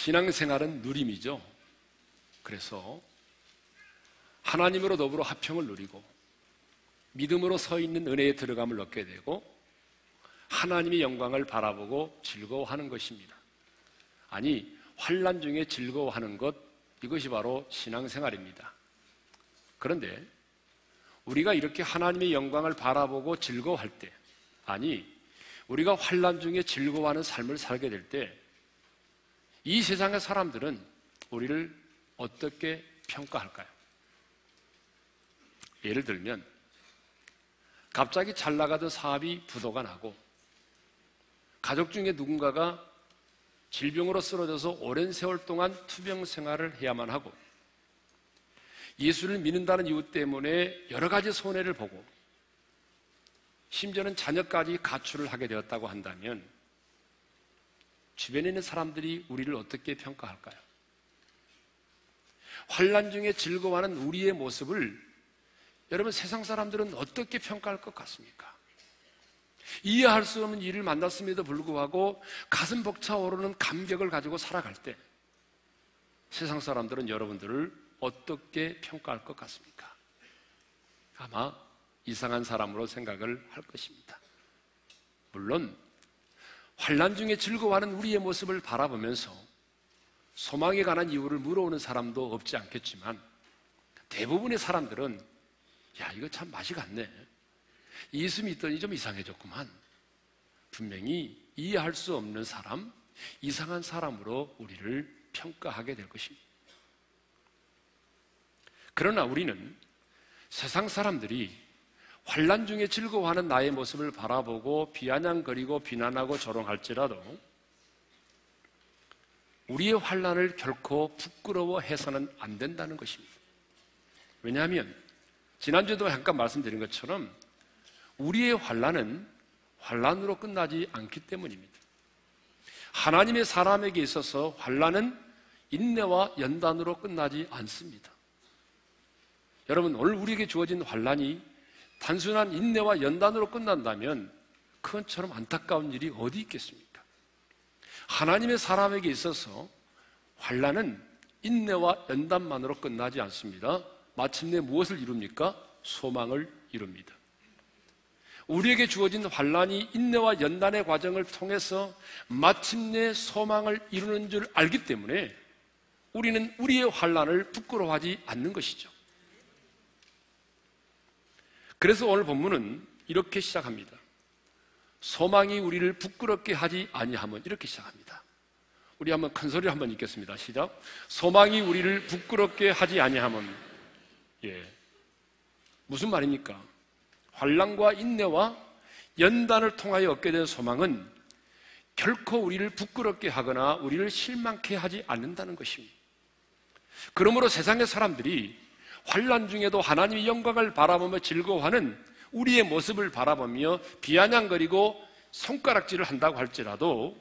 신앙생활은 누림이죠. 그래서 하나님으로 더불어 화평을 누리고 믿음으로 서 있는 은혜에 들어감을 얻게 되고 하나님의 영광을 바라보고 즐거워하는 것입니다. 아니 환란 중에 즐거워하는 것 이것이 바로 신앙생활입니다. 그런데 우리가 이렇게 하나님의 영광을 바라보고 즐거워할 때 아니 우리가 환란 중에 즐거워하는 삶을 살게 될 때 이 세상의 사람들은 우리를 어떻게 평가할까요? 예를 들면 갑자기 잘 나가던 사업이 부도가 나고 가족 중에 누군가가 질병으로 쓰러져서 오랜 세월 동안 투병 생활을 해야만 하고 예수를 믿는다는 이유 때문에 여러 가지 손해를 보고 심지어는 자녀까지 가출을 하게 되었다고 한다면 주변에 있는 사람들이 우리를 어떻게 평가할까요? 환란 중에 즐거워하는 우리의 모습을 여러분 세상 사람들은 어떻게 평가할 것 같습니까? 이해할 수 없는 일을 만났음에도 불구하고 가슴 벅차 오르는 감격을 가지고 살아갈 때 세상 사람들은 여러분들을 어떻게 평가할 것 같습니까? 아마 이상한 사람으로 생각을 할 것입니다. 물론 환란 중에 즐거워하는 우리의 모습을 바라보면서 소망에 관한 이유를 물어오는 사람도 없지 않겠지만 대부분의 사람들은 야 이거 참 맛이 갔네. 예수 믿더니 좀 이상해졌구만. 분명히 이해할 수 없는 사람, 이상한 사람으로 우리를 평가하게 될 것입니다. 그러나 우리는 세상 사람들이 환란 중에 즐거워하는 나의 모습을 바라보고 비아냥거리고 비난하고 조롱할지라도 우리의 환란을 결코 부끄러워해서는 안 된다는 것입니다. 왜냐하면 지난주에도 잠깐 말씀드린 것처럼 우리의 환란은 환란으로 끝나지 않기 때문입니다. 하나님의 사람에게 있어서 환란은 인내와 연단으로 끝나지 않습니다. 여러분 오늘 우리에게 주어진 환란이 단순한 인내와 연단으로 끝난다면 그건처럼 안타까운 일이 어디 있겠습니까? 하나님의 사람에게 있어서 환란은 인내와 연단만으로 끝나지 않습니다. 마침내 무엇을 이룹니까? 소망을 이룹니다. 우리에게 주어진 환란이 인내와 연단의 과정을 통해서 마침내 소망을 이루는 줄 알기 때문에 우리는 우리의 환란을 부끄러워하지 않는 것이죠. 그래서 오늘 본문은 이렇게 시작합니다. 소망이 우리를 부끄럽게 하지 아니하면 이렇게 시작합니다. 우리 한번 큰 소리로 한번 읽겠습니다. 시작. 소망이 우리를 부끄럽게 하지 아니하면 예. 무슨 말입니까? 환란과 인내와 연단을 통하여 얻게 된 소망은 결코 우리를 부끄럽게 하거나 우리를 실망케 하지 않는다는 것입니다. 그러므로 세상의 사람들이 환란 중에도 하나님의 영광을 바라보며 즐거워하는 우리의 모습을 바라보며 비아냥거리고 손가락질을 한다고 할지라도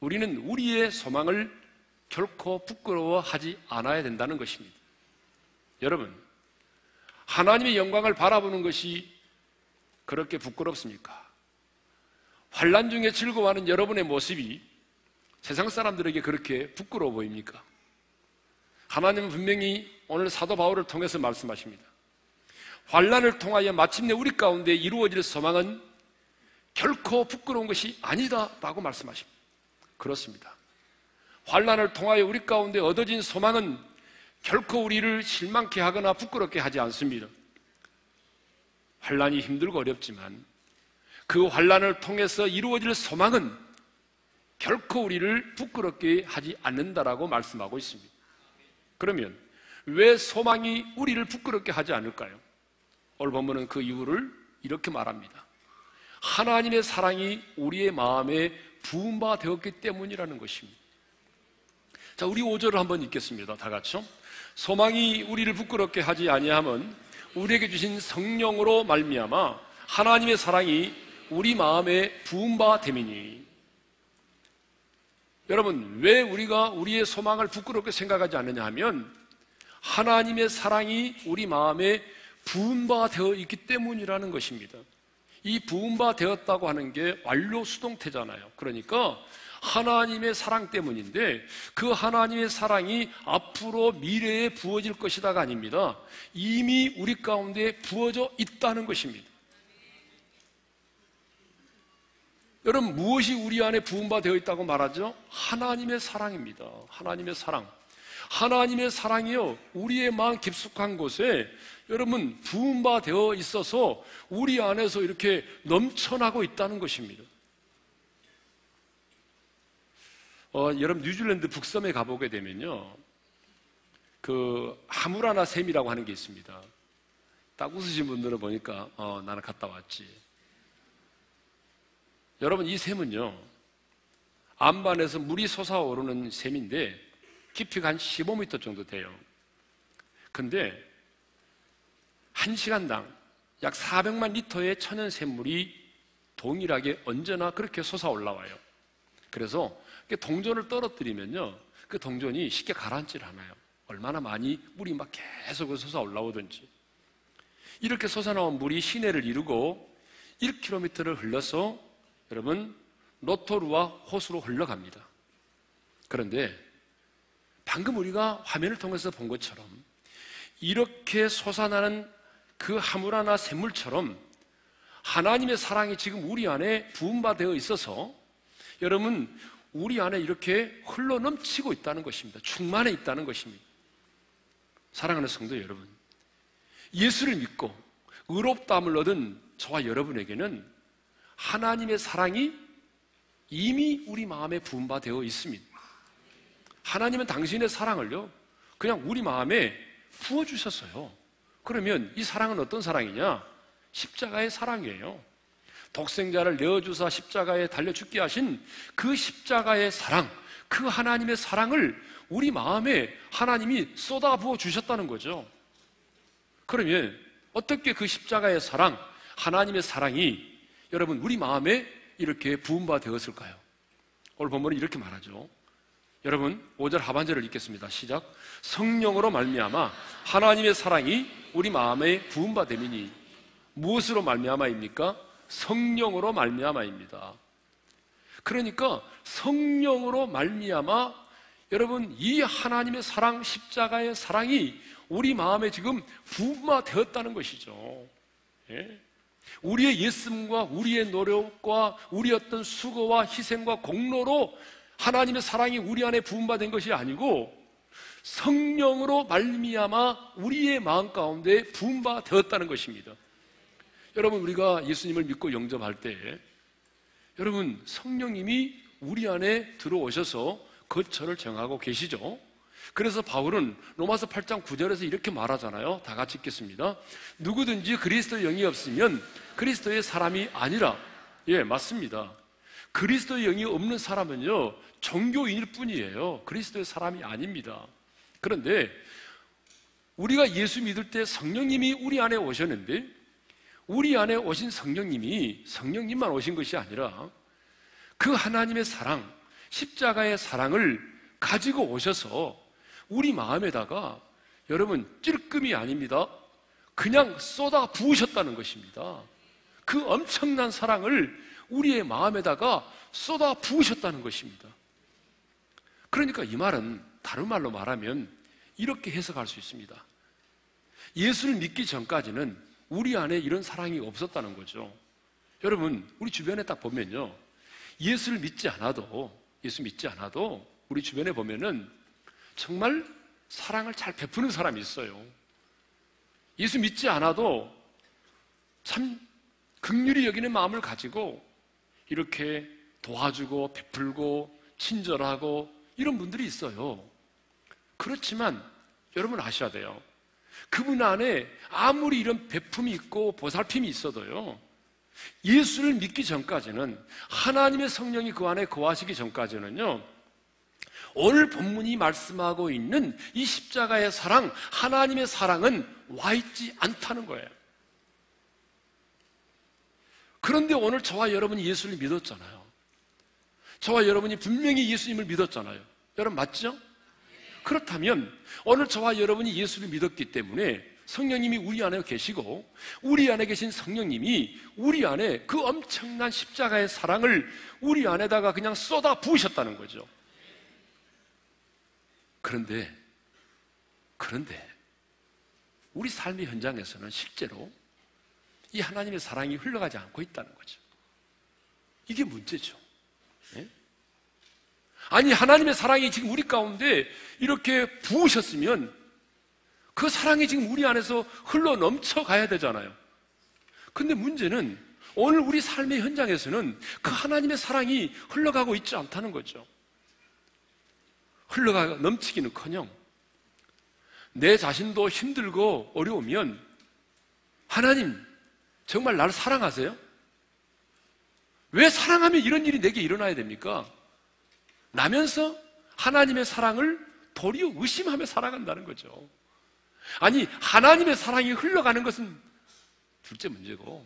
우리는 우리의 소망을 결코 부끄러워하지 않아야 된다는 것입니다. 여러분, 하나님의 영광을 바라보는 것이 그렇게 부끄럽습니까? 환란 중에 즐거워하는 여러분의 모습이 세상 사람들에게 그렇게 부끄러워 보입니까? 하나님은 분명히 오늘 사도 바울을 통해서 말씀하십니다. 환란을 통하여 마침내 우리 가운데 이루어질 소망은 결코 부끄러운 것이 아니다라고 말씀하십니다. 그렇습니다. 환란을 통하여 우리 가운데 얻어진 소망은 결코 우리를 실망케 하거나 부끄럽게 하지 않습니다. 환란이 힘들고 어렵지만 그 환란을 통해서 이루어질 소망은 결코 우리를 부끄럽게 하지 않는다라고 말씀하고 있습니다. 그러면 왜 소망이 우리를 부끄럽게 하지 않을까요? 오늘 본문은 그 이유를 이렇게 말합니다. 하나님의 사랑이 우리의 마음에 부은 바 되었기 때문이라는 것입니다. 자, 우리 5절을 한번 읽겠습니다. 다 같이요. 소망이 우리를 부끄럽게 하지 아니함은 우리에게 주신 성령으로 말미암아 하나님의 사랑이 우리 마음에 부은 바 됨이니 여러분 왜 우리가 우리의 소망을 부끄럽게 생각하지 않느냐 하면 하나님의 사랑이 우리 마음에 부은 바 되어 있기 때문이라는 것입니다. 이 부은 바 되었다고 하는 게 완료 수동태잖아요. 그러니까 하나님의 사랑 때문인데 그 하나님의 사랑이 앞으로 미래에 부어질 것이다가 아닙니다. 이미 우리 가운데 부어져 있다는 것입니다. 여러분 무엇이 우리 안에 부음바 되어 있다고 말하죠? 하나님의 사랑입니다. 하나님의 사랑. 하나님의 사랑이요 우리의 마음 깊숙한 곳에 여러분 부음바 되어 있어서 우리 안에서 이렇게 넘쳐나고 있다는 것입니다. 어, 여러분 뉴질랜드 북섬에 가보게 되면요, 그 하무라나 샘이라고 하는 게 있습니다. 딱 웃으신 분들은 보니까 어, 나는 갔다 왔지. 여러분 이 샘은요 안반에서 물이 솟아오르는 샘인데 깊이가 한 15m 정도 돼요. 근데 한 시간당 약 400만 리터의 천연 샘물이 동일하게 언제나 그렇게 솟아 올라와요. 그래서 동전을 떨어뜨리면요, 그 동전이 쉽게 가라앉질 않아요. 얼마나 많이 물이 막 계속 솟아 올라오든지. 이렇게 솟아나온 물이 시내를 이루고 1km를 흘러서 여러분 로토루와 호수로 흘러갑니다. 그런데 방금 우리가 화면을 통해서 본 것처럼 이렇게 솟아나는 그 하물하나 샘물처럼 하나님의 사랑이 지금 우리 안에 부음바되어 있어서 여러분 우리 안에 이렇게 흘러 넘치고 있다는 것입니다. 충만해 있다는 것입니다. 사랑하는 성도 여러분, 예수를 믿고 의롭다함을 얻은 저와 여러분에게는 하나님의 사랑이 이미 우리 마음에 부음바 되어 있습니다. 하나님은 당신의 사랑을요, 그냥 우리 마음에 부어주셨어요. 그러면 이 사랑은 어떤 사랑이냐? 십자가의 사랑이에요. 독생자를 내어주사 십자가에 달려 죽게 하신 그 십자가의 사랑, 그 하나님의 사랑을 우리 마음에 하나님이 쏟아부어 주셨다는 거죠. 그러면 어떻게 그 십자가의 사랑, 하나님의 사랑이 여러분 우리 마음에 이렇게 부음바 되었을까요? 오늘 본문은 이렇게 말하죠. 여러분 5절 하반절을 읽겠습니다. 시작. 성령으로 말미암아 하나님의 사랑이 우리 마음에 부음바 되미니 무엇으로 말미암아입니까? 성령으로 말미암아입니다. 그러니까 성령으로 말미암아 여러분 이 하나님의 사랑 십자가의 사랑이 우리 마음에 지금 부음화되었다는 것이죠. 예? 우리의 예씀과 우리의 노력과 우리 어떤 수고와 희생과 공로로 하나님의 사랑이 우리 안에 부음받은 것이 아니고 성령으로 말미암아 우리의 마음 가운데 부음바 되었다는 것입니다. 여러분 우리가 예수님을 믿고 영접할 때 여러분 성령님이 우리 안에 들어오셔서 거처를 정하고 계시죠. 그래서 바울은 로마서 8장 9절에서 이렇게 말하잖아요. 다 같이 읽겠습니다. 누구든지 그리스도의 영이 없으면 그리스도의 사람이 아니라 예, 맞습니다. 그리스도의 영이 없는 사람은요, 종교인일 뿐이에요. 그리스도의 사람이 아닙니다. 그런데 우리가 예수 믿을 때 성령님이 우리 안에 오셨는데 우리 안에 오신 성령님이 성령님만 오신 것이 아니라 그 하나님의 사랑, 십자가의 사랑을 가지고 오셔서 우리 마음에다가 여러분 찔끔이 아닙니다. 그냥 쏟아 부으셨다는 것입니다. 그 엄청난 사랑을 우리의 마음에다가 쏟아 부으셨다는 것입니다. 그러니까 이 말은 다른 말로 말하면 이렇게 해석할 수 있습니다. 예수를 믿기 전까지는 우리 안에 이런 사랑이 없었다는 거죠. 여러분, 우리 주변에 딱 보면요. 예수를 믿지 않아도, 예수 믿지 않아도 우리 주변에 보면은 정말 사랑을 잘 베푸는 사람이 있어요. 예수 믿지 않아도 참 극률이 여기는 마음을 가지고 이렇게 도와주고 베풀고 친절하고 이런 분들이 있어요. 그렇지만 여러분 아셔야 돼요. 그분 안에 아무리 이런 베품이 있고 보살핌이 있어도요. 예수를 믿기 전까지는 하나님의 성령이 그 안에 거하시기 전까지는요. 오늘 본문이 말씀하고 있는 이 십자가의 사랑, 하나님의 사랑은 와 있지 않다는 거예요. 그런데 오늘 저와 여러분이 예수를 믿었잖아요. 저와 여러분이 분명히 예수님을 믿었잖아요. 여러분 맞죠? 그렇다면 오늘 저와 여러분이 예수를 믿었기 때문에 성령님이 우리 안에 계시고 우리 안에 계신 성령님이 우리 안에 그 엄청난 십자가의 사랑을 우리 안에다가 그냥 쏟아 부으셨다는 거죠. 그런데 그런데 우리 삶의 현장에서는 실제로 이 하나님의 사랑이 흘러가지 않고 있다는 거죠. 이게 문제죠. 예? 아니 하나님의 사랑이 지금 우리 가운데 이렇게 부으셨으면 그 사랑이 지금 우리 안에서 흘러 넘쳐 가야 되잖아요. 근데 문제는 오늘 우리 삶의 현장에서는 그 하나님의 사랑이 흘러가고 있지 않다는 거죠. 흘러가 넘치기는 커녕 내 자신도 힘들고 어려우면 하나님 정말 나를 사랑하세요? 왜 사랑하면 이런 일이 내게 일어나야 됩니까? 나면서 하나님의 사랑을 도리어 의심하며 살아간다는 거죠. 아니, 하나님의 사랑이 흘러가는 것은 둘째 문제고,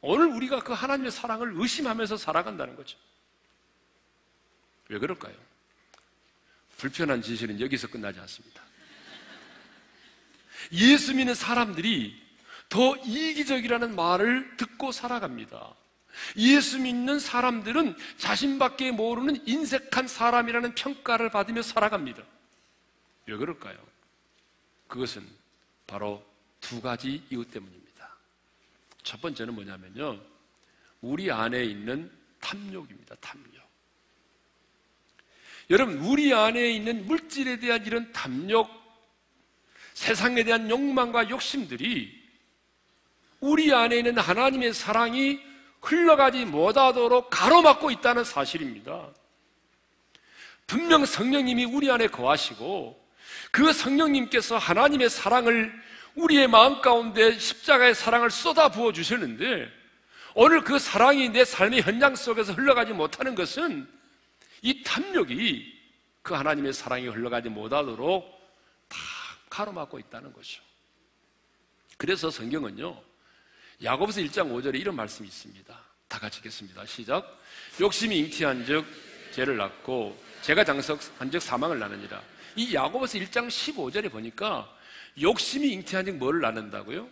오늘 우리가 그 하나님의 사랑을 의심하면서 살아간다는 거죠. 왜 그럴까요? 불편한 진실은 여기서 끝나지 않습니다. 예수 믿는 사람들이 더 이기적이라는 말을 듣고 살아갑니다. 예수 믿는 사람들은 자신밖에 모르는 인색한 사람이라는 평가를 받으며 살아갑니다. 왜 그럴까요? 그것은 바로 두 가지 이유 때문입니다. 첫 번째는 뭐냐면요. 우리 안에 있는 탐욕입니다. 탐욕. 여러분, 우리 안에 있는 물질에 대한 이런 탐욕, 세상에 대한 욕망과 욕심들이 우리 안에 있는 하나님의 사랑이 흘러가지 못하도록 가로막고 있다는 사실입니다. 분명 성령님이 우리 안에 거하시고 그 성령님께서 하나님의 사랑을 우리의 마음 가운데 십자가의 사랑을 쏟아 부어 주셨는데 오늘 그 사랑이 내 삶의 현장 속에서 흘러가지 못하는 것은 이 탐욕이 그 하나님의 사랑이 흘러가지 못하도록 다 가로막고 있다는 거죠. 그래서 성경은요, 야고보서 1장 5절에 이런 말씀이 있습니다. 다 같이 읽겠습니다. 시작. 욕심이 잉티한 즉 죄를 낳고 죄가 장석한 즉 사망을 낳느니라. 이 야고보서 1장 15절에 보니까 욕심이 잉태한 즉 뭐를 낳는다고요?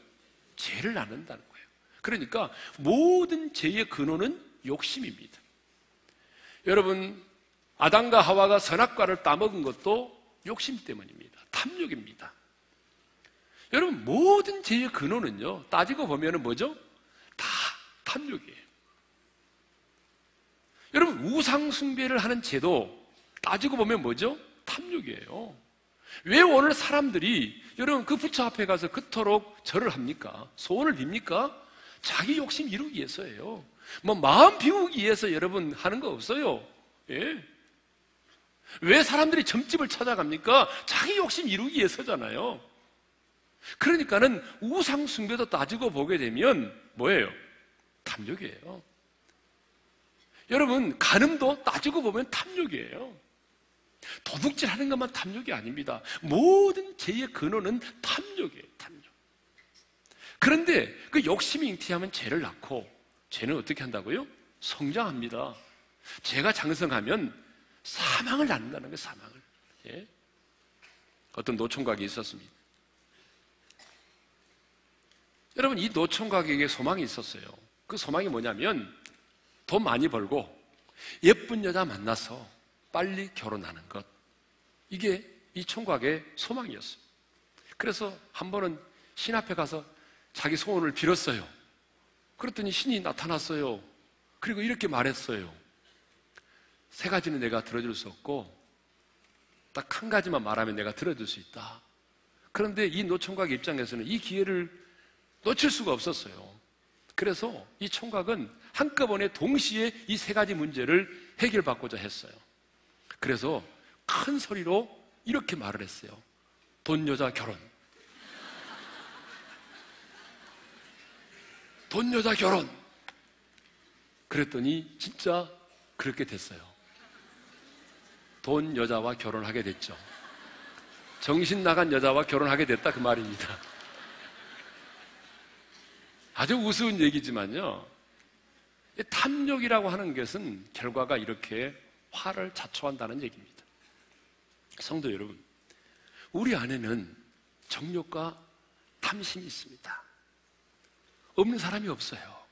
죄를 낳는다는 거예요. 그러니까 모든 죄의 근원은 욕심입니다. 여러분 아담과 하와가 선악과를 따먹은 것도 욕심 때문입니다. 탐욕입니다. 여러분 모든 죄의 근원은요 따지고 보면 뭐죠? 다 탐욕이에요. 여러분 우상 숭배를 하는 죄도 따지고 보면 뭐죠? 탐욕이에요. 왜 오늘 사람들이 여러분 그 부처 앞에 가서 그토록 절을 합니까? 소원을 빕니까? 자기 욕심 이루기 위해서예요. 뭐 마음 비우기 위해서 여러분 하는 거 없어요. 예. 왜 사람들이 점집을 찾아갑니까? 자기 욕심 이루기 위해서잖아요. 그러니까는 우상 숭배도 따지고 보게 되면 뭐예요? 탐욕이에요. 여러분 간음도 따지고 보면 탐욕이에요. 도둑질 하는 것만 탐욕이 아닙니다. 모든 죄의 근원은 탐욕이에요, 탐욕. 그런데 그 욕심이 잉티하면 죄를 낳고, 죄는 어떻게 한다고요? 성장합니다. 죄가 장성하면 사망을 낳는다는 거예요, 사망을. 예? 어떤 노총각이 있었습니다. 여러분, 이 노총각에게 소망이 있었어요. 그 소망이 뭐냐면, 돈 많이 벌고, 예쁜 여자 만나서 빨리 결혼하는 것. 이게 이 총각의 소망이었어요. 그래서 한 번은 신 앞에 가서 자기 소원을 빌었어요. 그랬더니 신이 나타났어요. 그리고 이렇게 말했어요. 세 가지는 내가 들어줄 수 없고, 딱 한 가지만 말하면 내가 들어줄 수 있다. 그런데 이 노총각 입장에서는 이 기회를 놓칠 수가 없었어요. 그래서 이 총각은 한꺼번에 동시에 이 세 가지 문제를 해결받고자 했어요. 그래서 큰 소리로 이렇게 말을 했어요. 돈 여자 결혼. 돈 여자 결혼. 그랬더니 진짜 그렇게 됐어요. 돈 여자와 결혼하게 됐죠. 정신 나간 여자와 결혼하게 됐다 그 말입니다. 아주 우스운 얘기지만요. 탐욕이라고 하는 것은 결과가 이렇게 화를 자초한다는 얘기입니다. 성도 여러분, 우리 안에는 정욕과 탐심이 있습니다. 없는 사람이 없어요.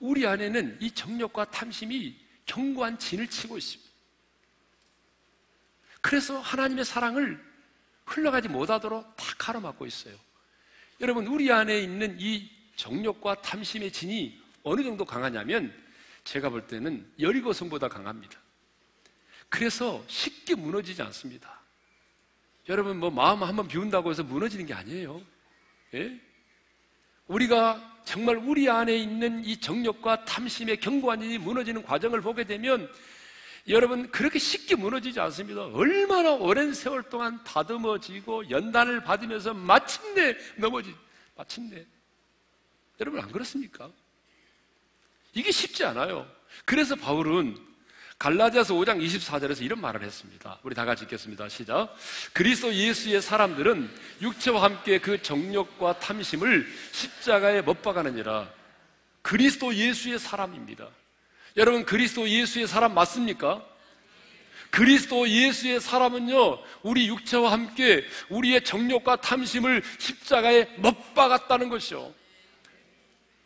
우리 안에는 이 정욕과 탐심이 견고한 진을 치고 있습니다. 그래서 하나님의 사랑을 흘러가지 못하도록 다 가로막고 있어요. 여러분, 우리 안에 있는 이 정욕과 탐심의 진이 어느 정도 강하냐면 제가 볼 때는 여리고성보다 강합니다. 그래서 쉽게 무너지지 않습니다. 여러분, 뭐 마음 한번 비운다고 해서 무너지는 게 아니에요. 예? 우리가 정말 우리 안에 있는 이 정욕과 탐심의 견고한 일이 무너지는 과정을 보게 되면 여러분 그렇게 쉽게 무너지지 않습니다. 얼마나 오랜 세월 동안 다듬어지고 연단을 받으면서 마침내 넘어지 마침내 여러분 안 그렇습니까? 이게 쉽지 않아요. 그래서 바울은 갈라디아서 5장 24절에서 이런 말을 했습니다. 우리 다 같이 읽겠습니다. 시작. 그리스도 예수의 사람들은 육체와 함께 그 정욕과 탐심을 십자가에 못 박아느니라. 그리스도 예수의 사람입니다. 여러분 그리스도 예수의 사람 맞습니까? 그리스도 예수의 사람은요, 우리 육체와 함께 우리의 정욕과 탐심을 십자가에 못 박았다는 것이요.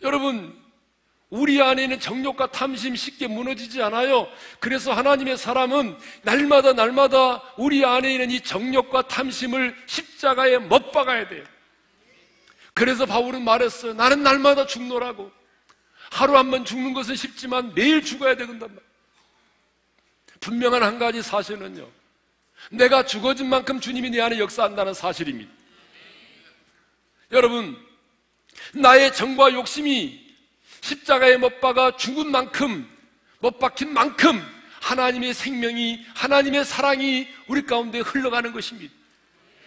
여러분, 우리 안에 있는 정욕과 탐심 쉽게 무너지지 않아요. 그래서 하나님의 사람은 날마다 날마다 우리 안에 있는 이 정욕과 탐심을 십자가에 못 박아야 돼요. 그래서 바울은 말했어요. 나는 날마다 죽노라고. 하루 한 번 죽는 것은 쉽지만 매일 죽어야 되는단 말이에요. 분명한 한 가지 사실은요. 내가 죽어진 만큼 주님이 내 안에 역사한다는 사실입니다. 여러분, 나의 정과 욕심이 십자가에 못 박아 죽은 만큼, 못 박힌 만큼 하나님의 생명이, 하나님의 사랑이 우리 가운데 흘러가는 것입니다.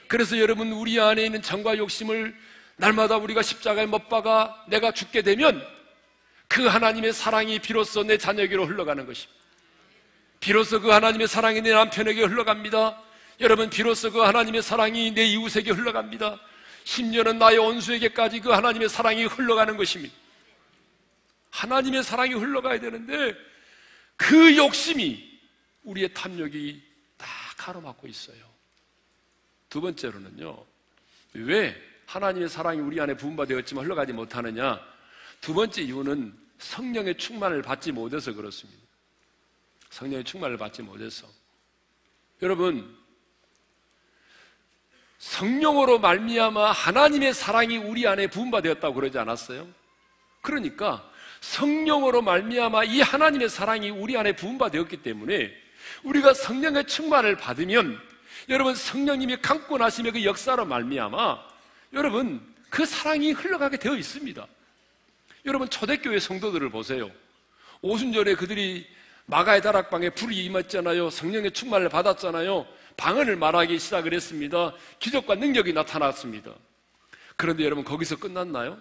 그래서 여러분, 우리 안에 있는 정과 욕심을 날마다 우리가 십자가에 못 박아 내가 죽게 되면 그 하나님의 사랑이 비로소 내 자녀에게로 흘러가는 것입니다. 비로소 그 하나님의 사랑이 내 남편에게 흘러갑니다. 여러분, 비로소 그 하나님의 사랑이 내 이웃에게 흘러갑니다. 심지어는 나의 원수에게까지 그 하나님의 사랑이 흘러가는 것입니다. 하나님의 사랑이 흘러가야 되는데 그 욕심이 우리의 탐욕이 다 가로막고 있어요. 두 번째로는요, 왜 하나님의 사랑이 우리 안에 부음받되었지만 흘러가지 못하느냐? 두 번째 이유는 성령의 충만을 받지 못해서 그렇습니다. 성령의 충만을 받지 못해서. 여러분, 성령으로 말미암아 하나님의 사랑이 우리 안에 부음받되었다고 그러지 않았어요? 그러니까 성령으로 말미암아 이 하나님의 사랑이 우리 안에 부음받되었기 때문에 우리가 성령의 충만을 받으면 여러분 성령님이 나심의 그 역사로 말미암아 여러분 그 사랑이 흘러가게 되어 있습니다. 여러분 초대교회 성도들을 보세요. 오순절에 그들이 마가의 다락방에 불이 임했잖아요. 성령의 충만을 받았잖아요. 방언을 말하기 시작을 했습니다. 기적과 능력이 나타났습니다. 그런데 여러분 거기서 끝났나요?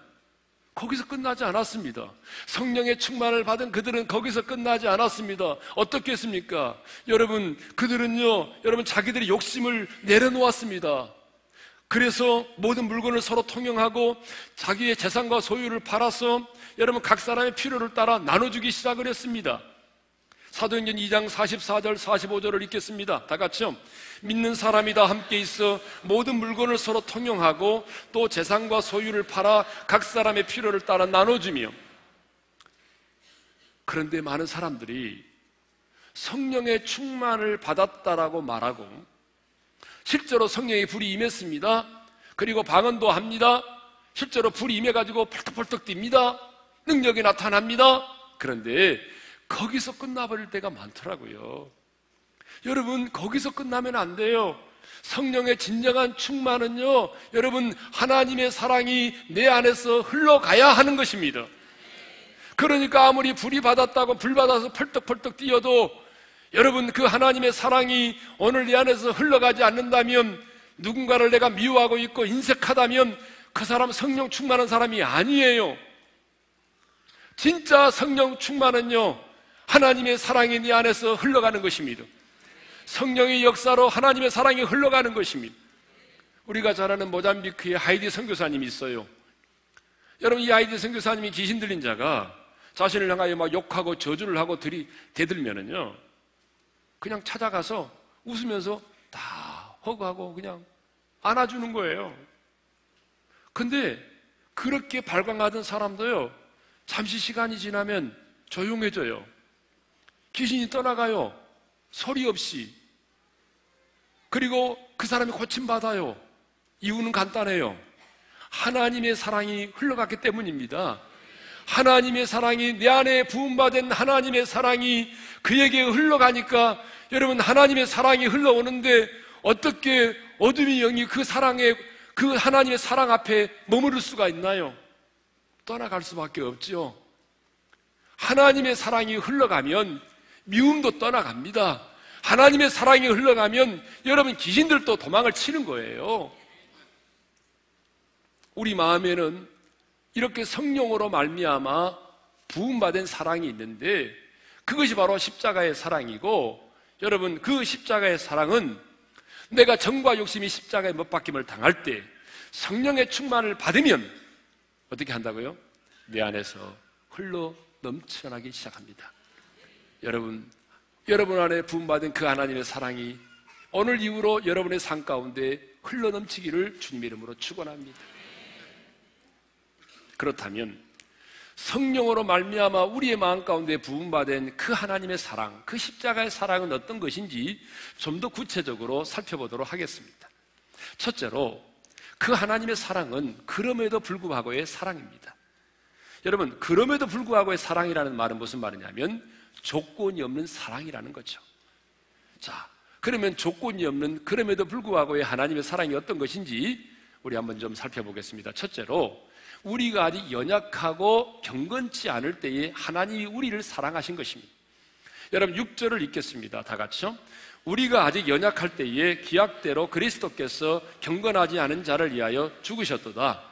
거기서 끝나지 않았습니다. 성령의 충만을 받은 그들은 거기서 끝나지 않았습니다. 어떻게 했습니까? 여러분, 그들은요, 여러분 자기들의 욕심을 내려놓았습니다. 그래서 모든 물건을 서로 통용하고 자기의 재산과 소유를 팔아서 여러분 각 사람의 필요를 따라 나눠주기 시작을 했습니다. 사도행전 2장 44절 45절을 읽겠습니다. 다 같이요. 믿는 사람이 다 함께 있어 모든 물건을 서로 통용하고 또 재산과 소유를 팔아 각 사람의 필요를 따라 나눠주며 그런데 많은 사람들이 성령의 충만을 받았다라고 말하고 실제로 성령의 불이 임했습니다. 그리고 방언도 합니다. 실제로 불이 임해가지고 펄떡펄떡 뜁니다. 능력이 나타납니다. 그런데 거기서 끝나버릴 때가 많더라고요. 여러분, 거기서 끝나면 안 돼요. 성령의 진정한 충만은요, 여러분, 하나님의 사랑이 내 안에서 흘러가야 하는 것입니다. 그러니까 아무리 불이 받았다고 불 받아서 펄떡펄떡 뛰어도 여러분, 그 하나님의 사랑이 오늘 내 안에서 흘러가지 않는다면 누군가를 내가 미워하고 있고 인색하다면 그 사람 성령 충만한 사람이 아니에요. 진짜 성령 충만은요, 하나님의 사랑이 네 안에서 흘러가는 것입니다. 성령의 역사로 하나님의 사랑이 흘러가는 것입니다. 우리가 잘 아는 모잠비크의 하이디 선교사님이 있어요. 여러분 이 하이디 선교사님이 귀신 들린 자가 자신을 향하여 막 욕하고 저주를 하고 들이 대들면은요. 그냥 찾아가서 웃으면서 다 허구하고 그냥 안아주는 거예요. 근데 그렇게 발광하던 사람도요, 잠시 시간이 지나면 조용해져요. 귀신이 떠나가요. 소리 없이. 그리고 그 사람이 고침받아요. 이유는 간단해요. 하나님의 사랑이 흘러갔기 때문입니다. 하나님의 사랑이 내 안에 부음받은 하나님의 사랑이 그에게 흘러가니까 여러분 하나님의 사랑이 흘러오는데 어떻게 어둠의 영이 그 사랑에 그 하나님의 사랑 앞에 머무를 수가 있나요? 떠나갈 수밖에 없지요. 하나님의 사랑이 흘러가면 미움도 떠나갑니다. 하나님의 사랑이 흘러가면 여러분 귀신들도 도망을 치는 거예요. 우리 마음에는 이렇게 성령으로 말미암아 부음받은 사랑이 있는데 그것이 바로 십자가의 사랑이고 여러분 그 십자가의 사랑은 내가 정과 욕심이 십자가에 못 박힘을 당할 때 성령의 충만을 받으면 어떻게 한다고요? 내 안에서 흘러 넘쳐나기 시작합니다. 여러분, 여러분 안에 부음받은 그 하나님의 사랑이 오늘 이후로 여러분의 삶 가운데 흘러 넘치기를 주님 이름으로 축원합니다. 그렇다면 성령으로 말미암아 우리의 마음 가운데 부음받은 그 하나님의 사랑, 그 십자가의 사랑은 어떤 것인지 좀 더 구체적으로 살펴보도록 하겠습니다. 첫째로 그 하나님의 사랑은 그럼에도 불구하고의 사랑입니다. 여러분, 그럼에도 불구하고의 사랑이라는 말은 무슨 말이냐면 조건이 없는 사랑이라는 거죠. 자, 그러면 조건이 없는 그럼에도 불구하고의 하나님의 사랑이 어떤 것인지 우리 한번 좀 살펴보겠습니다. 첫째로 우리가 아직 연약하고 경건치 않을 때에 하나님이 우리를 사랑하신 것입니다. 여러분 6절을 읽겠습니다. 다 같이요. 우리가 아직 연약할 때에 기약대로 그리스도께서 경건하지 않은 자를 위하여 죽으셨도다.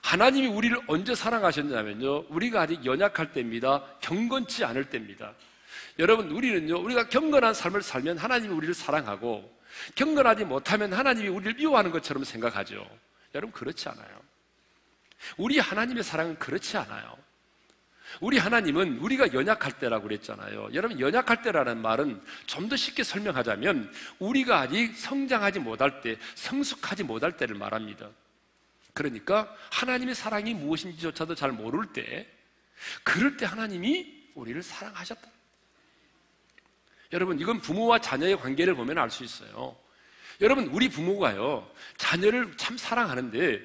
하나님이 우리를 언제 사랑하셨냐면요. 우리가 아직 연약할 때입니다. 경건치 않을 때입니다. 여러분, 우리는요, 우리가 경건한 삶을 살면 하나님이 우리를 사랑하고, 경건하지 못하면 하나님이 우리를 미워하는 것처럼 생각하죠. 여러분, 그렇지 않아요. 우리 하나님의 사랑은 그렇지 않아요. 우리 하나님은 우리가 연약할 때라고 그랬잖아요. 여러분, 연약할 때라는 말은 좀 더 쉽게 설명하자면 우리가 아직 성장하지 못할 때, 성숙하지 못할 때를 말합니다. 그러니까 하나님의 사랑이 무엇인지조차도 잘 모를 때, 그럴 때 하나님이 우리를 사랑하셨다. 여러분, 이건 부모와 자녀의 관계를 보면 알 수 있어요. 여러분, 우리 부모가요, 자녀를 참 사랑하는데,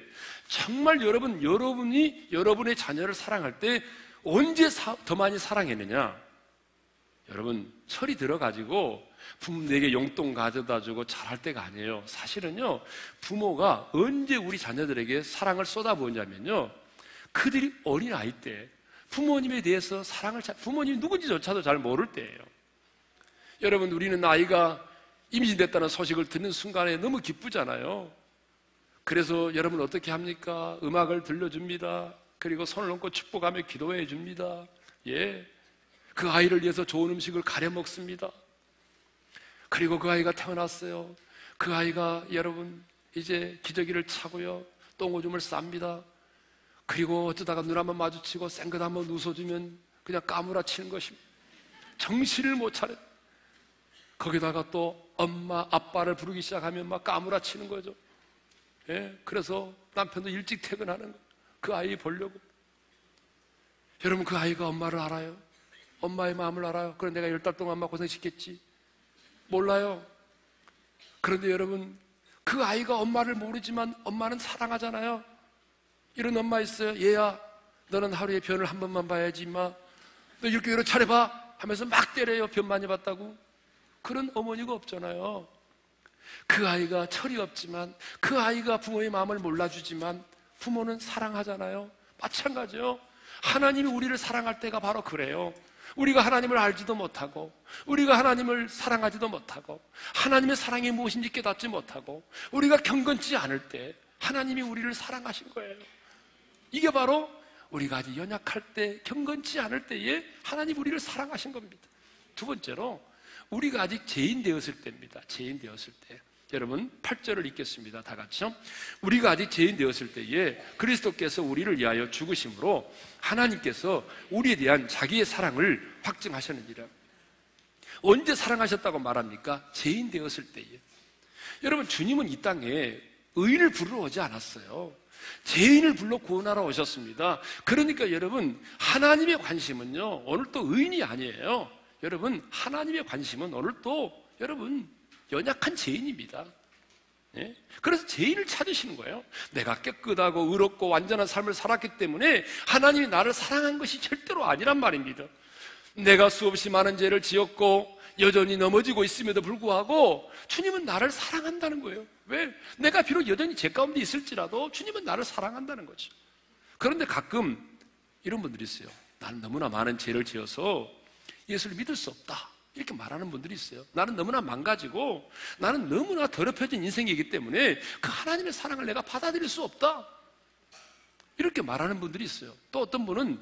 정말 여러분, 여러분이 여러분의 자녀를 사랑할 때 언제 사, 더 많이 사랑했느냐? 여러분, 철이 들어가지고 부모에게 용돈 가져다 주고 잘할 때가 아니에요. 사실은요, 부모가 언제 우리 자녀들에게 사랑을 쏟아부었냐면요, 그들이 어린아이 때, 부모님에 대해서 사랑을 잘, 부모님이 누군지조차도 잘 모를 때예요. 여러분, 우리는 아이가 임신됐다는 소식을 듣는 순간에 너무 기쁘잖아요. 그래서 여러분 어떻게 합니까? 음악을 들려줍니다. 그리고 손을 얹고 축복하며 기도해 줍니다. 예. 그 아이를 위해서 좋은 음식을 가려 먹습니다. 그리고 그 아이가 태어났어요. 그 아이가 여러분 이제 기저귀를 차고요. 똥오줌을 쌉니다. 그리고 어쩌다가 눈 한번 마주치고 생긋 한번 웃어주면 그냥 까무라치는 것입니다. 정신을 못 차려. 거기다가 또 엄마, 아빠를 부르기 시작하면 막 까무라치는 거죠. 예, 그래서 남편도 일찍 퇴근하는 거. 그 아이 보려고. 여러분 그 아이가 엄마를 알아요? 엄마의 마음을 알아요? 그럼 내가 열 달 동안 엄마 고생시켰지? 몰라요. 그런데 여러분 그 아이가 엄마를 모르지만 엄마는 사랑하잖아요. 이런 엄마 있어요. 얘야, 너는 하루에 변을 한 번만 봐야지, 임마. 너 이렇게 여러 차례 봐. 하면서 막 때려요. 변 많이 봤다고. 그런 어머니가 없잖아요. 그 아이가 철이 없지만 그 아이가 부모의 마음을 몰라주지만 부모는 사랑하잖아요. 마찬가지요. 하나님이 우리를 사랑할 때가 바로 그래요. 우리가 하나님을 알지도 못하고, 우리가 하나님을 사랑하지도 못하고, 하나님의 사랑이 무엇인지 깨닫지 못하고, 우리가 경건치 않을 때, 하나님이 우리를 사랑하신 거예요. 이게 바로 우리가 아직 연약할 때, 경건치 않을 때에 하나님 우리를 사랑하신 겁니다. 두 번째로, 우리가 아직 죄인 되었을 때입니다. 죄인 되었을 때. 여러분 8절을 읽겠습니다. 다 같이요. 우리가 아직 죄인 되었을 때에 그리스도께서 우리를 위하여 죽으심으로 하나님께서 우리에 대한 자기의 사랑을 확증하셨느니라. 언제 사랑하셨다고 말합니까? 죄인 되었을 때에. 여러분 주님은 이 땅에 의를 부르러 오지 않았어요. 죄인을 불러 구원하러 오셨습니다. 그러니까 여러분, 하나님의 관심은요, 오늘 또 의인이 아니에요. 여러분, 하나님의 관심은 오늘 또 여러분, 연약한 죄인입니다. 예? 그래서 죄인을 찾으시는 거예요. 내가 깨끗하고 의롭고 완전한 삶을 살았기 때문에 하나님이 나를 사랑한 것이 절대로 아니란 말입니다. 내가 수없이 많은 죄를 지었고 여전히 넘어지고 있음에도 불구하고 주님은 나를 사랑한다는 거예요. 왜? 내가 비록 여전히 죄 가운데 있을지라도 주님은 나를 사랑한다는 거죠. 그런데 가끔 이런 분들이 있어요. 나는 너무나 많은 죄를 지어서 예수를 믿을 수 없다. 이렇게 말하는 분들이 있어요. 나는 너무나 망가지고 나는 너무나 더럽혀진 인생이기 때문에 그 하나님의 사랑을 내가 받아들일 수 없다. 이렇게 말하는 분들이 있어요. 또 어떤 분은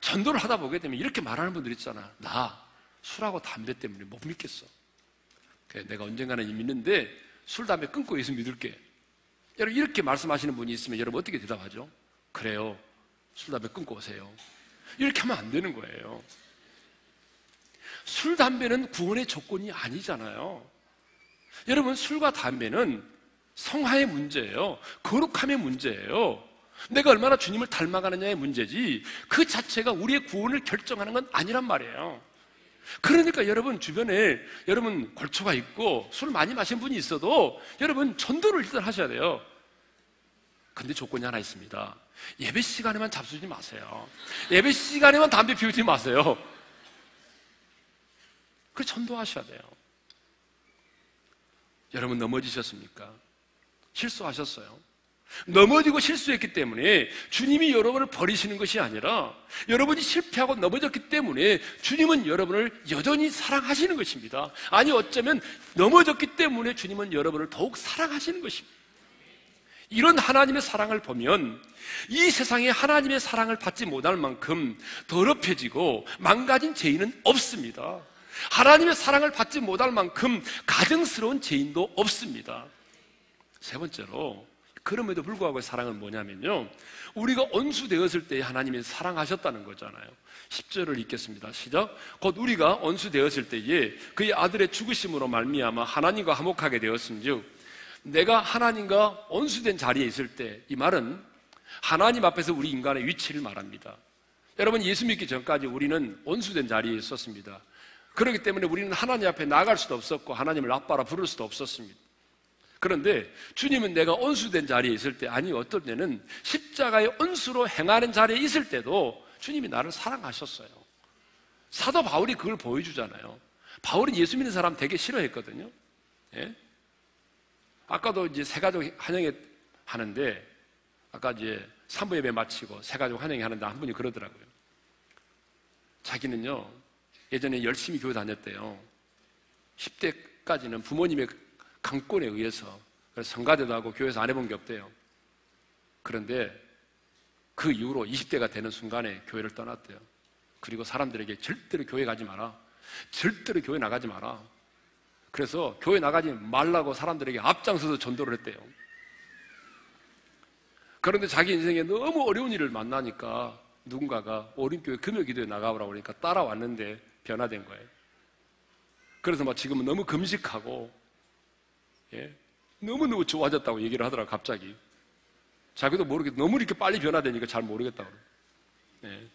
전도를 하다 보게 되면 이렇게 말하는 분들이 있잖아. 나 술하고 담배 때문에 못 믿겠어. 그래, 내가 언젠가는 믿는데 술, 담배 끊고 예수 믿을게. 여러분, 이렇게 말씀하시는 분이 있으면 여러분 어떻게 대답하죠? 그래요. 술, 담배 끊고 오세요. 이렇게 하면 안 되는 거예요. 술, 담배는 구원의 조건이 아니잖아요. 여러분, 술과 담배는 성화의 문제예요. 거룩함의 문제예요. 내가 얼마나 주님을 닮아가느냐의 문제지 그 자체가 우리의 구원을 결정하는 건 아니란 말이에요. 그러니까 여러분 주변에 여러분 골초가 있고 술 많이 마신 분이 있어도 여러분 전도를 일단 하셔야 돼요. 근데 조건이 하나 있습니다. 예배 시간에만 잡수지 마세요. 예배 시간에만 담배 피우지 마세요. 그 전도하셔야 돼요. 여러분 넘어지셨습니까? 실수하셨어요. 넘어지고 실수했기 때문에 주님이 여러분을 버리시는 것이 아니라 여러분이 실패하고 넘어졌기 때문에 주님은 여러분을 여전히 사랑하시는 것입니다. 아니 어쩌면 넘어졌기 때문에 주님은 여러분을 더욱 사랑하시는 것입니다. 이런 하나님의 사랑을 보면 이 세상에 하나님의 사랑을 받지 못할 만큼 더럽혀지고 망가진 죄인은 없습니다. 하나님의 사랑을 받지 못할 만큼 가증스러운 죄인도 없습니다. 세 번째로 그럼에도 불구하고 사랑은 뭐냐면요. 우리가 온수되었을 때 하나님이 사랑하셨다는 거잖아요. 10절을 읽겠습니다. 시작. 곧 우리가 온수되었을 때에 그의 아들의 죽으심으로 말미암아 하나님과 화목하게 되었음즉 내가 하나님과 온수된 자리에 있을 때 이 말은 하나님 앞에서 우리 인간의 위치를 말합니다. 여러분 예수 믿기 전까지 우리는 온수된 자리에 있었습니다. 그렇기 때문에 우리는 하나님 앞에 나갈 수도 없었고 하나님을 아빠라 부를 수도 없었습니다. 그런데 주님은 내가 온수된 자리에 있을 때, 아니, 어떨 때는 십자가의 온수로 행하는 자리에 있을 때도 주님이 나를 사랑하셨어요. 사도 바울이 그걸 보여주잖아요. 바울은 예수 믿는 사람 되게 싫어했거든요. 예? 아까도 이제 세가족 환영회 하는데, 아까 이제 산부 예배 마치고 세가족 환영회 하는데 한 분이 그러더라고요. 자기는요, 예전에 열심히 교회 다녔대요. 10대까지는 부모님의 강권에 의해서 성가대도 하고 교회에서 안 해본 게 없대요. 그런데 그 이후로 20대가 되는 순간에 교회를 떠났대요. 그리고 사람들에게 절대로 교회 가지 마라. 절대로 교회 나가지 마라. 그래서 교회 나가지 말라고 사람들에게 앞장서서 전도를 했대요. 그런데 자기 인생에 너무 어려운 일을 만나니까 누군가가 어린교회 금요기도에 나가보라고 그러니까 따라왔는데 변화된 거예요. 그래서 막 지금은 너무 금식하고 예? 너무너무 좋아졌다고 얘기를 하더라고 갑자기. 자기도 모르게 너무 이렇게 빨리 변화되니까 잘 모르겠다고. 예.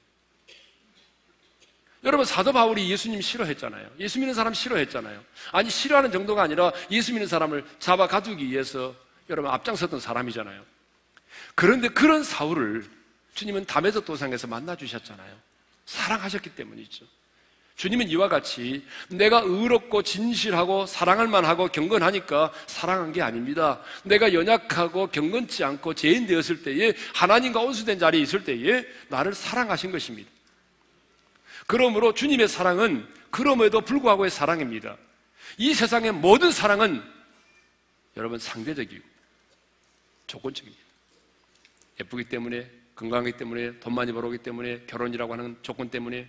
여러분 사도 바울이 예수님 싫어했잖아요. 예수 믿는 사람 싫어했잖아요. 아니 싫어하는 정도가 아니라 예수 믿는 사람을 잡아 가두기 위해서 여러분 앞장섰던 사람이잖아요. 그런데 그런 사울을 주님은 담에서 도상에서 만나 주셨잖아요. 사랑하셨기 때문이죠. 주님은 이와 같이 내가 의롭고 진실하고 사랑할 만하고 경건하니까 사랑한 게 아닙니다. 내가 연약하고 경건치 않고 죄인 되었을 때에 하나님과 온수된 자리에 있을 때에 나를 사랑하신 것입니다. 그러므로 주님의 사랑은 그럼에도 불구하고의 사랑입니다. 이 세상의 모든 사랑은 여러분 상대적이고 조건적입니다. 예쁘기 때문에 건강하기 때문에 돈 많이 벌어오기 때문에 결혼이라고 하는 조건 때문에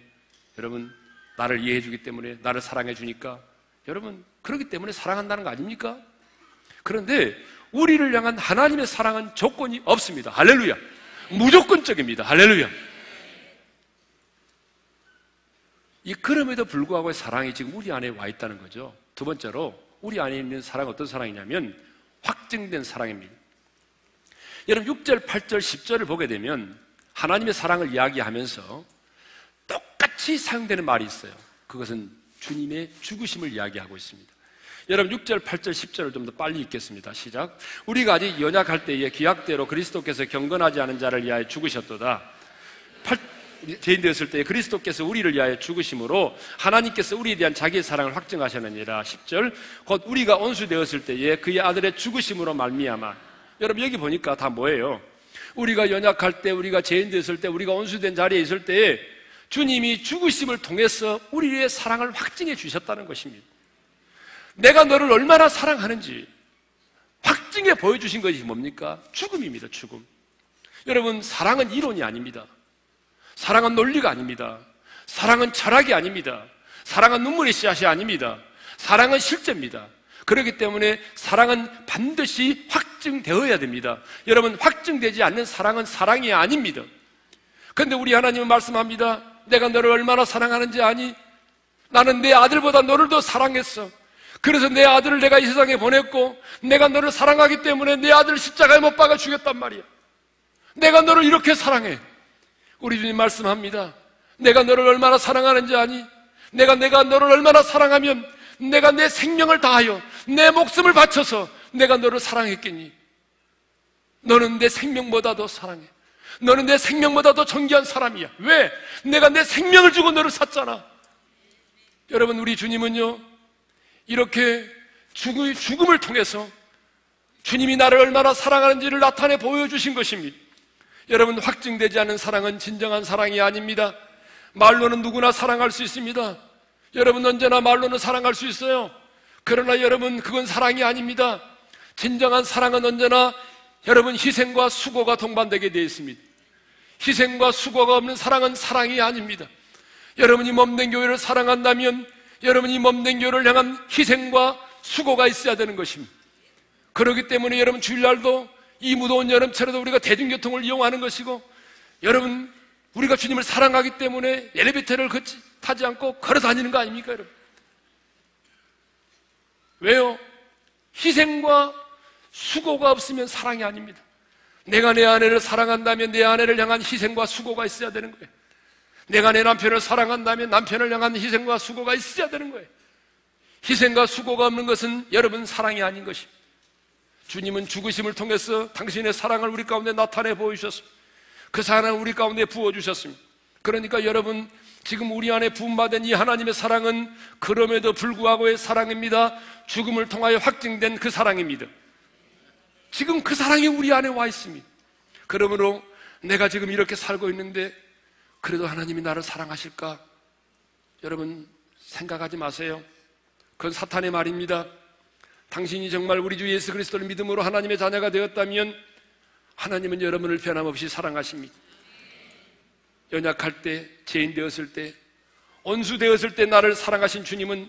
여러분 나를 이해해 주기 때문에 나를 사랑해 주니까 여러분 그렇기 때문에 사랑한다는 거 아닙니까? 그런데 우리를 향한 하나님의 사랑은 조건이 없습니다. 할렐루야. 무조건적입니다. 할렐루야. 이 그럼에도 불구하고 사랑이 지금 우리 안에 와 있다는 거죠. 두 번째로 우리 안에 있는 사랑은 어떤 사랑이냐면 확증된 사랑입니다. 여러분 6절, 8절, 10절을 보게 되면 하나님의 사랑을 이야기하면서 똑 같이 사용되는 말이 있어요. 그것은 주님의 죽으심을 이야기하고 있습니다. 여러분 6절, 8절, 10절을 좀 더 빨리 읽겠습니다. 시작. 우리가 아직 연약할 때에 기약대로 그리스도께서 경건하지 않은 자를 위하여 죽으셨도다. 8, 죄인 되었을 때 그리스도께서 우리를 위하여 죽으심으로 하나님께서 우리에 대한 자기의 사랑을 확증하셨느니라. 10절. 곧 우리가 온수 되었을 때에 그의 아들의 죽으심으로 말미암아. 여러분 여기 보니까 다 뭐예요? 우리가 연약할 때, 우리가 죄인 되었을 때, 우리가 온수된 자리에 있을 때에 주님이 죽으심을 통해서 우리의 사랑을 확증해 주셨다는 것입니다. 내가 너를 얼마나 사랑하는지 확증해 보여주신 것이 뭡니까? 죽음입니다, 죽음. 여러분, 사랑은 이론이 아닙니다. 사랑은 논리가 아닙니다. 사랑은 철학이 아닙니다. 사랑은 눈물의 씨앗이 아닙니다. 사랑은 실제입니다. 그렇기 때문에 사랑은 반드시 확증되어야 됩니다. 여러분, 확증되지 않는 사랑은 사랑이 아닙니다. 그런데 우리 하나님은 말씀합니다. 내가 너를 얼마나 사랑하는지 아니? 나는 내 아들보다 너를 더 사랑했어. 그래서 내 아들을 내가 이 세상에 보냈고, 내가 너를 사랑하기 때문에 내 아들을 십자가에 못 박아 죽였단 말이야. 내가 너를 이렇게 사랑해. 우리 주님 말씀합니다. 내가 너를 얼마나 사랑하는지 아니? 내가 내가 너를 얼마나 사랑하면 내가 내 생명을 다하여 내 목숨을 바쳐서 내가 너를 사랑했겠니? 너는 내 생명보다도 사랑해. 너는 내 생명보다 도 존귀한 사람이야. 왜? 내가 내 생명을 주고 너를 샀잖아. 여러분, 우리 주님은요, 이렇게 죽음을 통해서 주님이 나를 얼마나 사랑하는지를 나타내 보여주신 것입니다. 여러분, 확증되지 않은 사랑은 진정한 사랑이 아닙니다. 말로는 누구나 사랑할 수 있습니다. 여러분, 언제나 말로는 사랑할 수 있어요. 그러나 여러분, 그건 사랑이 아닙니다. 진정한 사랑은 언제나 여러분 희생과 수고가 동반되게 되어 있습니다. 희생과 수고가 없는 사랑은 사랑이 아닙니다. 여러분이 몸된 교회를 사랑한다면 여러분이 몸된 교회를 향한 희생과 수고가 있어야 되는 것입니다. 그렇기 때문에 여러분 주일날도 이 무더운 여름철에도 우리가 대중교통을 이용하는 것이고 여러분 우리가 주님을 사랑하기 때문에 엘리베이터를 걷지, 타지 않고 걸어 다니는 거 아닙니까 여러분? 왜요? 희생과 수고가 없으면 사랑이 아닙니다. 내가 내 아내를 사랑한다면 내 아내를 향한 희생과 수고가 있어야 되는 거예요. 내가 내 남편을 사랑한다면 남편을 향한 희생과 수고가 있어야 되는 거예요. 희생과 수고가 없는 것은 여러분 사랑이 아닌 것입니다. 주님은 죽으심을 통해서 당신의 사랑을 우리 가운데 나타내 보여주셨습니다. 그 사랑을 우리 가운데 부어주셨습니다. 그러니까 여러분, 지금 우리 안에 부음받은 이 하나님의 사랑은 그럼에도 불구하고의 사랑입니다. 죽음을 통하여 확증된 그 사랑입니다. 지금 그 사랑이 우리 안에 와 있습니다. 그러므로 내가 지금 이렇게 살고 있는데 그래도 하나님이 나를 사랑하실까? 여러분 생각하지 마세요. 그건 사탄의 말입니다. 당신이 정말 우리 주 예수 그리스도를 믿음으로 하나님의 자녀가 되었다면 하나님은 여러분을 변함없이 사랑하십니다. 연약할 때, 죄인 되었을 때, 온수 되었을 때 나를 사랑하신 주님은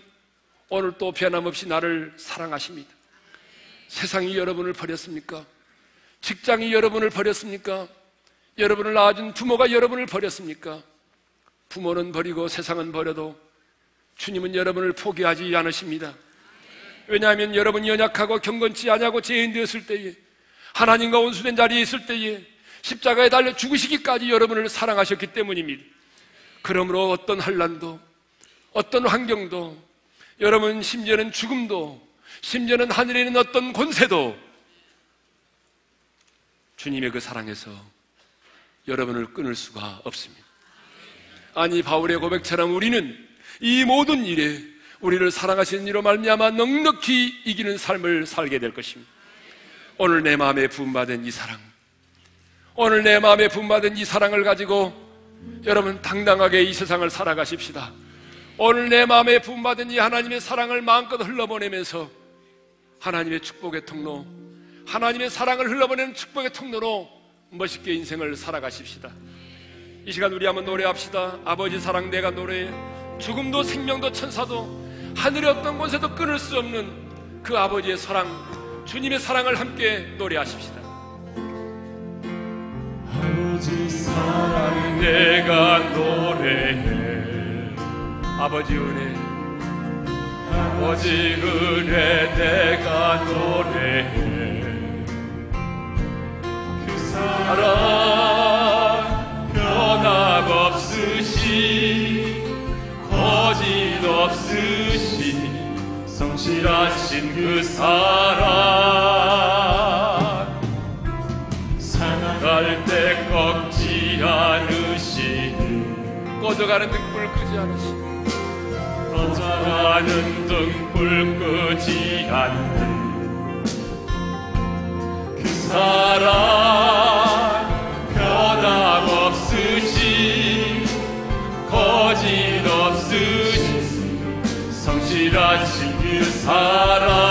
오늘 또 변함없이 나를 사랑하십니다. 세상이 여러분을 버렸습니까? 직장이 여러분을 버렸습니까? 여러분을 낳아준 부모가 여러분을 버렸습니까? 부모는 버리고 세상은 버려도 주님은 여러분을 포기하지 않으십니다. 왜냐하면 여러분이 연약하고 경건치 아니하고 죄인 되었을 때에 하나님과 원수된 자리에 있을 때에 십자가에 달려 죽으시기까지 여러분을 사랑하셨기 때문입니다. 그러므로 어떤 환란도 어떤 환경도 여러분 심지어는 죽음도 심지어는 하늘에 있는 어떤 권세도 주님의 그 사랑에서 여러분을 끊을 수가 없습니다. 아니 바울의 고백처럼 우리는 이 모든 일에 우리를 사랑하시는 이로 말미암아 넉넉히 이기는 삶을 살게 될 것입니다. 오늘 내 마음에 부음받은 이 사랑, 오늘 내 마음에 부음받은 이 사랑을 가지고 여러분 당당하게 이 세상을 살아가십시다. 오늘 내 마음에 부음받은 이 하나님의 사랑을 마음껏 흘러보내면서 하나님의 축복의 통로, 하나님의 사랑을 흘러보내는 축복의 통로로 멋있게 인생을 살아가십시다. 이 시간 우리 한번 노래합시다. 아버지 사랑 내가 노래해. 죽음도 생명도 천사도 하늘의 어떤 곳에도 끊을 수 없는 그 아버지의 사랑, 주님의 사랑을 함께 노래하십시다. 아버지 사랑 내가 노래해. 아버지 은혜. 오직 은혜 내가 노래해. 그 사랑 변함없으신 거짓없으신 성실하신 그 사랑. 상할 때 꺾지 않으시니 꺼져가는 등불 끄지 않으시니. 꺼져가는 등불 끄지 않는 그 사랑 변함없으신 거짓 없으신 성실하신 그 사랑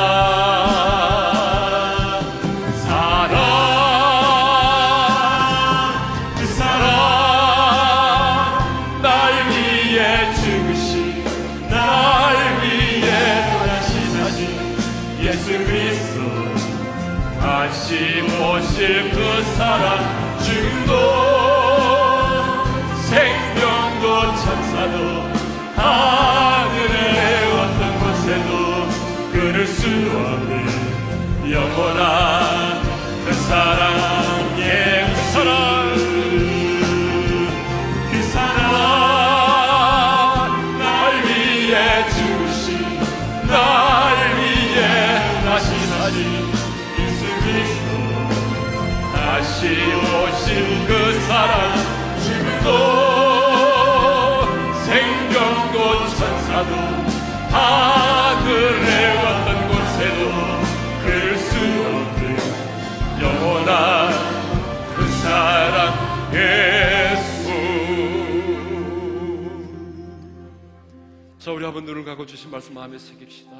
한번 눈을 감고 주신 말씀 마음에 새깁시다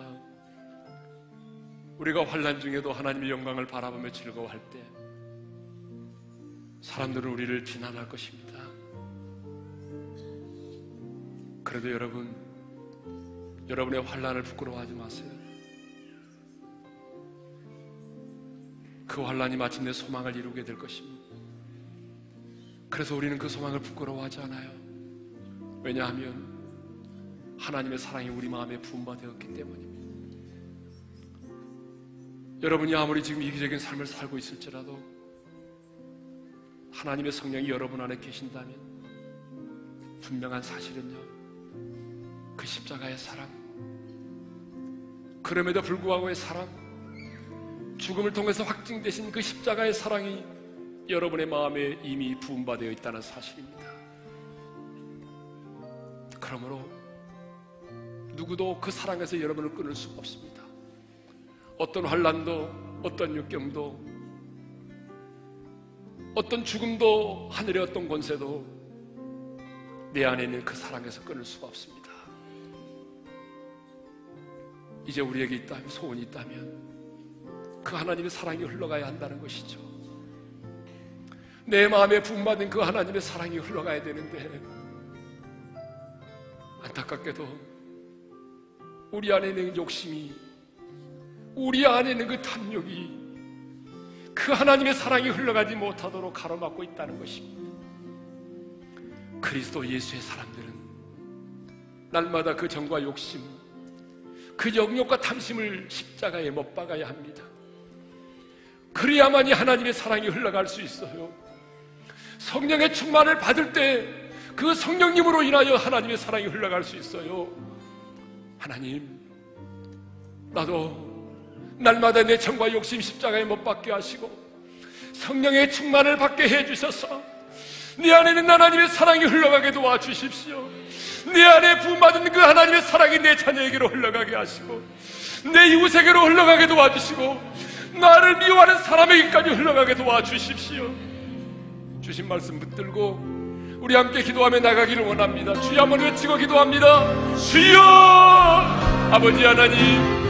우리가 환란 중에도 하나님의 영광을 바라보며 즐거워할 때 사람들은 우리를 비난할 것입니다. 그래도 여러분, 여러분의 환란을 부끄러워하지 마세요. 그 환란이 마침내 소망을 이루게 될 것입니다. 그래서 우리는 그 소망을 부끄러워하지 않아요. 왜냐하면 하나님의 사랑이 우리 마음에 부음받았기 때문입니다. 여러분이 아무리 지금 이기적인 삶을 살고 있을지라도 하나님의 성령이 여러분 안에 계신다면 분명한 사실은요 그 십자가의 사랑 그럼에도 불구하고의 사랑 죽음을 통해서 확증되신 그 십자가의 사랑이 여러분의 마음에 이미 부음받아 있다는 사실입니다 그러므로 누구도 그 사랑에서 여러분을 끊을 수가 없습니다 어떤 환란도 어떤 역경도 어떤 죽음도 하늘의 어떤 권세도 내 안에 있는 그 사랑에서 끊을 수가 없습니다. 이제 우리에게 있다면 소원이 있다면 그 하나님의 사랑이 흘러가야 한다는 것이죠. 내 마음에 부음받은 그 하나님의 사랑이 흘러가야 되는데 안타깝게도 우리 안에 있는 욕심이 우리 안에 있는 그 탐욕이 그 하나님의 사랑이 흘러가지 못하도록 가로막고 있다는 것입니다. 그리스도 예수의 사람들은 날마다 그 정과 욕심, 그 영욕과 탐심을 십자가에 못 박아야 합니다. 그래야만이 하나님의 사랑이 흘러갈 수 있어요. 성령의 충만을 받을 때 그 성령님으로 인하여 하나님의 사랑이 흘러갈 수 있어요. 하나님, 나도 날마다 내 정과 욕심 십자가에 못 박게 하시고 성령의 충만을 받게 해주셔서 내 안에 있는 하나님의 사랑이 흘러가게 도와주십시오. 내 안에 부음받은 그 하나님의 사랑이 내 자녀에게로 흘러가게 하시고 내 이웃에게로 흘러가게 도와주시고 나를 미워하는 사람에게까지 흘러가게 도와주십시오. 주신 말씀 붙들고 우리 함께 기도하며 나가기를 원합니다. 주여 한번 외치고 기도합니다. 주여 아버지 하나님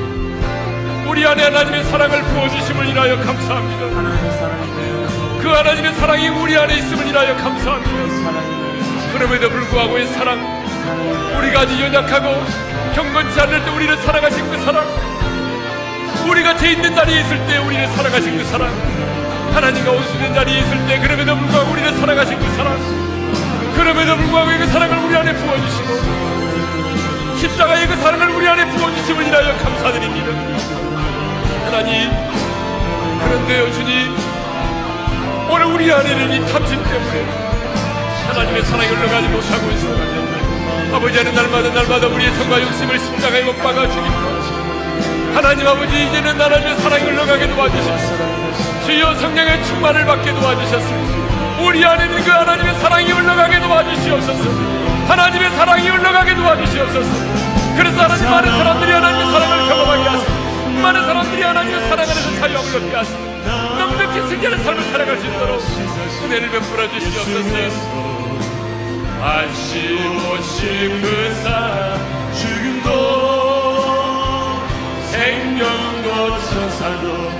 우리 안에 하나님의 사랑을 부어주심을 인하여 감사합니다. 하나님의 사랑이 되어서 그 하나님의 사랑이 우리 안에 있음을 인하여 감사합니다. 사랑이 그럼에도 불구하고 이 사랑, 사랑이 우리가 아주 연약하고 경건치 않을 때 우리를 사랑하신 그 사랑, 우리가 죄 있는 자리에 있을 때 우리를 사랑하신 그 사랑, 하나님과 수 있는 자리에 있을 때 그럼에도 불구하고 우리를 사랑하신 그 사랑, 그럼에도 불구하고 그 사랑을 우리 안에 부어주시고 십자가의 그 사랑을 우리 안에 부어주심을 인하여 감사드립니다. 하나님, 그런데요 주님, 오늘 우리 안에 있는 이 탐심 때문에 하나님의 사랑이 흘러가지 못하고 있습니다. 아버지 하는 날마다 날마다 우리의 성과 욕심을 십자가에 못 박아 주기도 하나님 아버지 이제는 하나님의 사랑이 흘러가게 도와주십시오 주여 성령의 충만을 받게 도와주셨습니다 우리 안에 있는 그 하나님의 사랑이 흘러가게 도와주시옵소서. 하나님의 사랑이 흘러가게 도와주시옵소서. 그래서 하나님 많은 사람들이 하나님의 사랑을 경험하게 하시고 많은 사람들이 하나님의 사랑 안에서 자유함을 얻게 하시고 넉넉히 승리하는 삶을 살아갈 수 있도록 은혜를 베풀어 주시옵소서. 안심오신 그 사랑 죽음도 생명도 천사도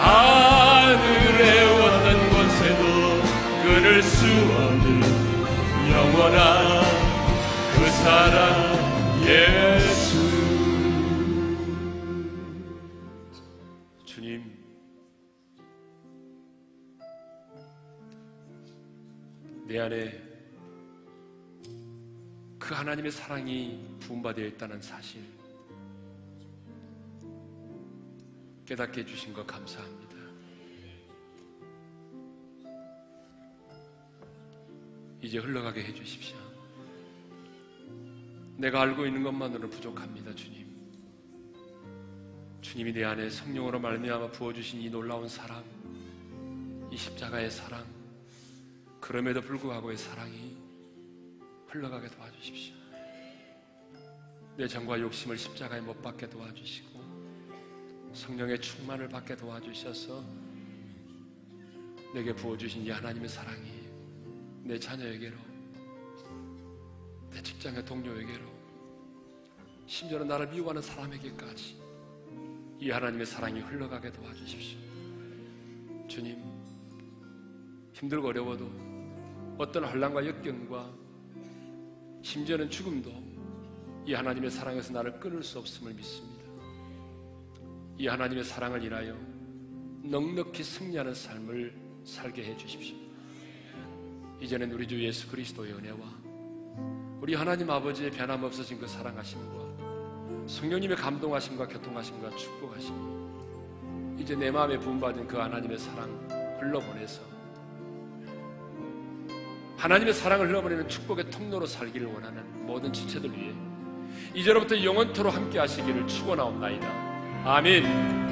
곳에도 끊을 수 없는 영원한 그 사랑 예수 주님 내 안에 그 하나님의 사랑이 부음받아 있다는 사실 깨닫게 해주신 것 감사합니다. 이제 흘러가게 해주십시오. 내가 알고 있는 것만으로는 부족합니다, 주님. 주님이 내 안에 성령으로 말미암아 부어주신 이 놀라운 사랑, 이 십자가의 사랑, 그럼에도 불구하고의 사랑이 흘러가게 도와주십시오. 내 정과 욕심을 십자가에 못 박게 도와주시고 성령의 충만을 받게 도와주셔서 내게 부어주신 이 하나님의 사랑이 내 자녀에게로 내 직장의 동료에게로 심지어는 나를 미워하는 사람에게까지 이 하나님의 사랑이 흘러가게 도와주십시오. 주님 힘들고 어려워도 어떤 혼란과 역경과 심지어는 죽음도 이 하나님의 사랑에서 나를 끊을 수 없음을 믿습니다. 이 하나님의 사랑을 인하여 넉넉히 승리하는 삶을 살게 해 주십시오. 이제는 우리 주 예수 그리스도의 은혜와 우리 하나님 아버지의 변함없으신 그 사랑하심과 성령님의 감동하심과 교통하심과 축복하심이 이제 내 마음에 부음받은 그 하나님의 사랑 흘러보내서 하나님의 사랑을 흘러보내는 축복의 통로로 살기를 원하는 모든 지체들 위해 이제로부터 영원토로 함께 하시기를 축원하옵나이다. 아멘.